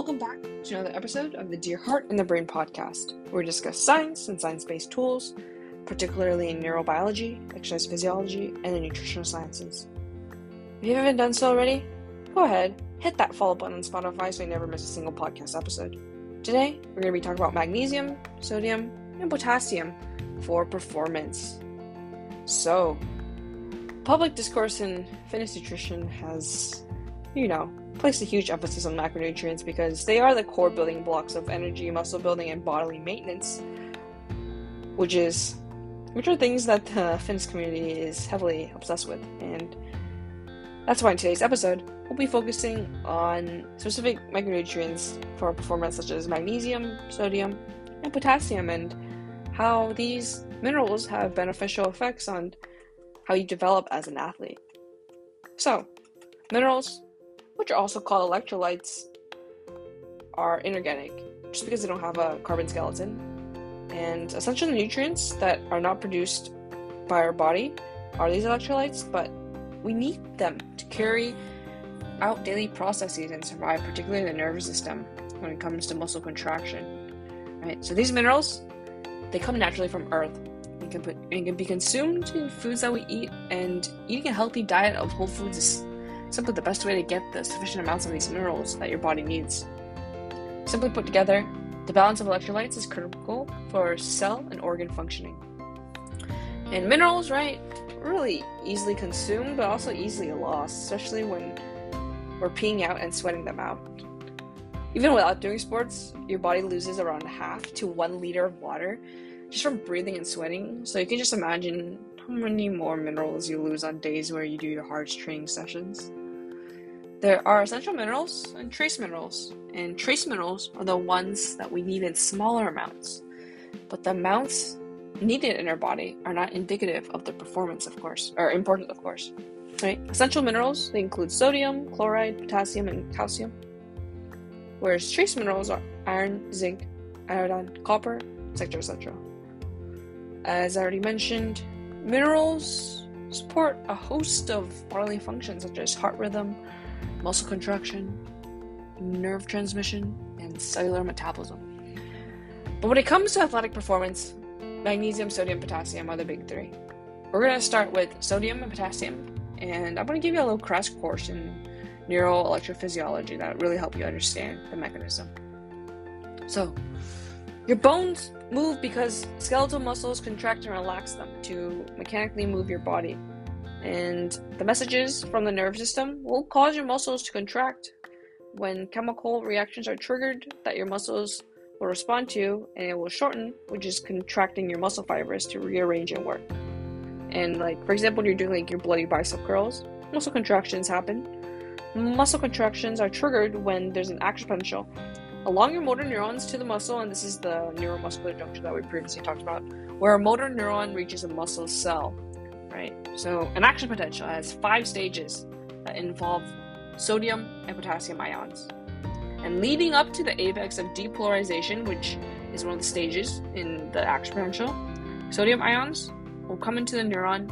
Welcome back to another episode of the Dear Heart and the Brain podcast, where we discuss science and science based tools, particularly in neurobiology, exercise physiology, and the nutritional sciences. If you haven't done so already, go ahead, hit that follow button on Spotify so you never miss a single podcast episode. Today, we're going to be talking about magnesium, sodium, and potassium for performance. So, public discourse in fitness nutrition has, you know, placed a huge emphasis on macronutrients because they are the core building blocks of energy, muscle building, and bodily maintenance, which is which are things that the fitness community is heavily obsessed with. And that's why in today's episode, we'll be focusing on specific micronutrients for performance such as magnesium, sodium, and potassium, and how these minerals have beneficial effects on how you develop as an athlete. So, minerals, which are also called electrolytes, are inorganic just because they don't have a carbon skeleton. And essential nutrients that are not produced by our body are these electrolytes, but we need them to carry out daily processes and survive, particularly the nervous system when it comes to muscle contraction. Right? So these minerals, they come naturally from earth. It can put it can be consumed in foods that we eat, and eating a healthy diet of whole foods is simply the best way to get the sufficient amounts of these minerals that your body needs. Simply put together, the balance of electrolytes is critical for cell and organ functioning. And minerals, right, really easily consumed, but also easily lost, especially when we're peeing out and sweating them out. Even without doing sports, your body loses around half to one liter of water just from breathing and sweating. So you can just imagine how many more minerals you lose on days where you do your hard training sessions. There are essential minerals and trace minerals, and trace minerals are the ones that we need in smaller amounts. But the amounts needed in our body are not indicative of the performance, of course, or important, of course. Right? Essential minerals they include sodium, chloride, potassium, and calcium. Whereas trace minerals are iron, zinc, iodine, copper, etc., etc. As I already mentioned, minerals support a host of bodily functions such as heart rhythm, muscle contraction, nerve transmission, and cellular metabolism. But when it comes to athletic performance, magnesium, sodium, potassium are the big three. We're going to start with sodium and potassium, and I'm going to give you a little crash course in neuroelectrophysiology that will really help you understand the mechanism. So, your bones move because skeletal muscles contract and relax them to mechanically move your body. And the messages from the nerve system will cause your muscles to contract when chemical reactions are triggered that your muscles will respond to and it will shorten, which is contracting your muscle fibers to rearrange and work. And like for example, when you're doing like your bloody bicep curls, muscle contractions happen. Muscle contractions are triggered when there's an action potential along your motor neurons to the muscle, and this is the neuromuscular junction that we previously talked about, where a motor neuron reaches a muscle cell. Right? So an action potential has five stages that involve sodium and potassium ions. And leading up to the apex of depolarization, which is one of the stages in the action potential, sodium ions will come into the neuron,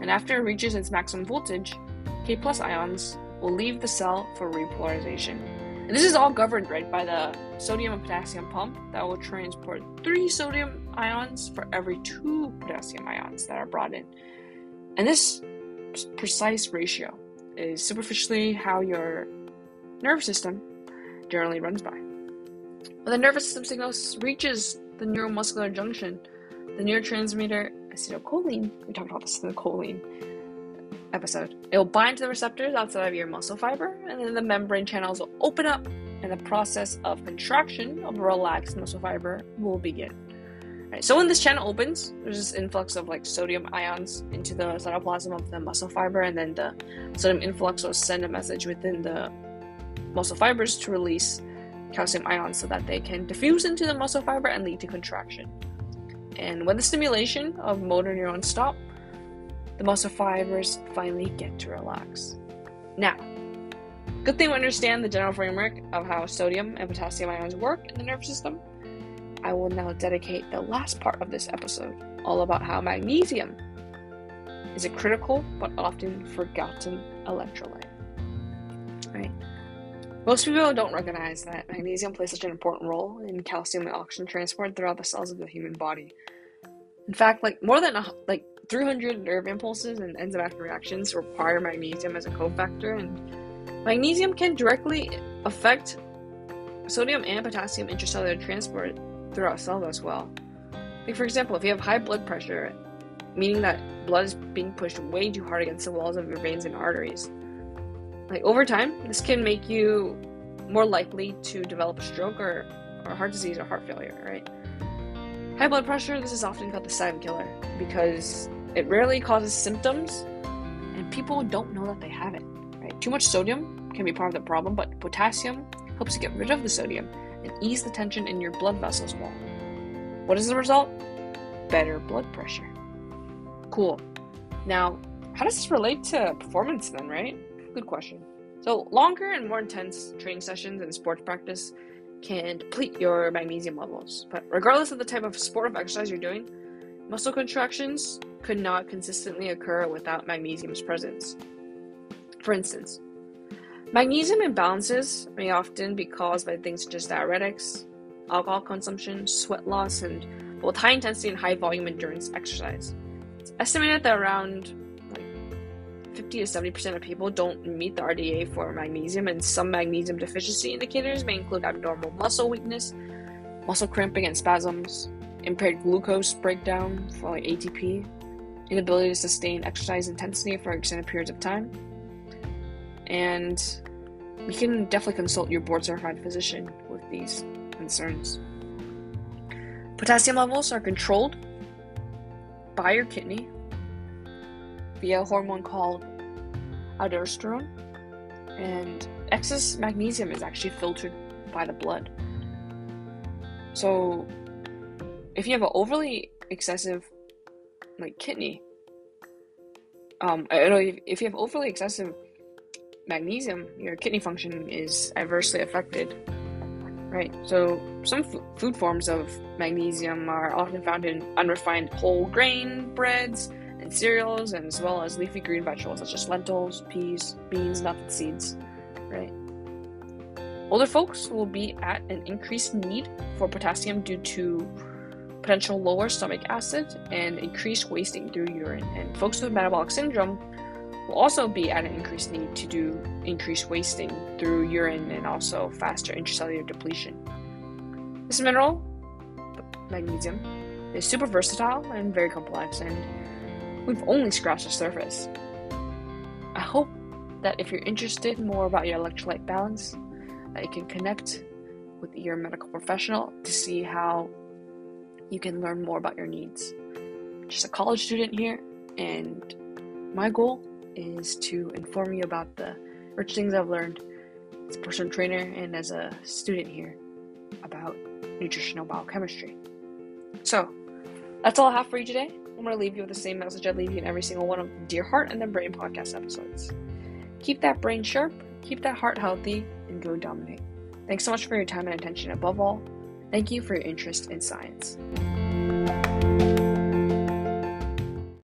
and after it reaches its maximum voltage, K plus ions will leave the cell for repolarization. And this is all governed right by the sodium and potassium pump that will transport three sodium ions for every two potassium ions that are brought in. And this precise ratio is superficially how your nervous system generally runs by. When the nervous system signal reaches the neuromuscular junction, the neurotransmitter acetylcholine, we talked about this in the choline episode, it will bind to the receptors outside of your muscle fiber, and then the membrane channels will open up, and the process of contraction of a relaxed muscle fiber will begin. Right, so when this channel opens, there's this influx of like sodium ions into the cytoplasm of the muscle fiber, and then the sodium influx will send a message within the muscle fibers to release calcium ions so that they can diffuse into the muscle fiber and lead to contraction. And when the stimulation of motor neurons stop, the muscle fibers finally get to relax. Now, good thing we understand the general framework of how sodium and potassium ions work in the nervous system. I will now dedicate the last part of this episode all about how magnesium is a critical but often forgotten electrolyte. Right? Most people don't recognize that magnesium plays such an important role in calcium and oxygen transport throughout the cells of the human body. In fact, like more than a, like 300 nerve impulses and enzymatic reactions require magnesium as a cofactor, and magnesium can directly affect sodium and potassium intracellular transport throughout cells as well. Like for example, if you have high blood pressure, meaning that blood is being pushed way too hard against the walls of your veins and arteries, like over time, this can make you more likely to develop a stroke or, or heart disease or heart failure, right? High blood pressure, this is often called the silent killer because it rarely causes symptoms and people don't know that they have it, right? Too much sodium can be part of the problem, but potassium helps you get rid of the sodium and ease the tension in your blood vessels wall. What is the result? Better blood pressure. Cool. Now, how does this relate to performance then, right? Good question. So, longer and more intense training sessions and sports practice can deplete your magnesium levels. But regardless of the type of sport of exercise you're doing, muscle contractions could not consistently occur without magnesium's presence. For instance, magnesium imbalances may often be caused by things such as diuretics, alcohol consumption, sweat loss, and both high intensity and high volume endurance exercise. It's estimated that around 50 to 70% of people don't meet the RDA for magnesium, and some magnesium deficiency indicators may include abnormal muscle weakness, muscle cramping and spasms, impaired glucose breakdown for like ATP, inability to sustain exercise intensity for extended periods of time. And you can definitely consult your board certified physician with these concerns. Potassium levels are controlled by your kidney via a hormone called aldosterone, and excess magnesium is actually filtered by the blood. So, if you have an overly excessive, like kidney, um, I know if you have overly excessive magnesium, your kidney function is adversely affected. Right. So, some f- food forms of magnesium are often found in unrefined whole grain breads and cereals, and as well as leafy green vegetables such as lentils, peas, beans, nuts, and seeds. Right. Older folks will be at an increased need for potassium due to potential lower stomach acid and increased wasting through urine. And folks with metabolic syndrome will also be at an increased need to do increased wasting through urine and also faster intracellular depletion. This mineral, magnesium, is super versatile and very complex, and we've only scratched the surface. I hope that if you're interested more about your electrolyte balance, that you can connect with your medical professional to see how you can learn more about your needs. Just a college student here, and my goal is to inform you about the rich things I've learned as a personal trainer and as a student here about nutritional biochemistry. So, that's all I have for you today. I'm going to leave you with the same message I leave you in every single one of the Dear Heart and the Brain podcast episodes. Keep that brain sharp, keep that heart healthy, and go dominate. Thanks so much for your time and attention. Above all, thank you for your interest in science.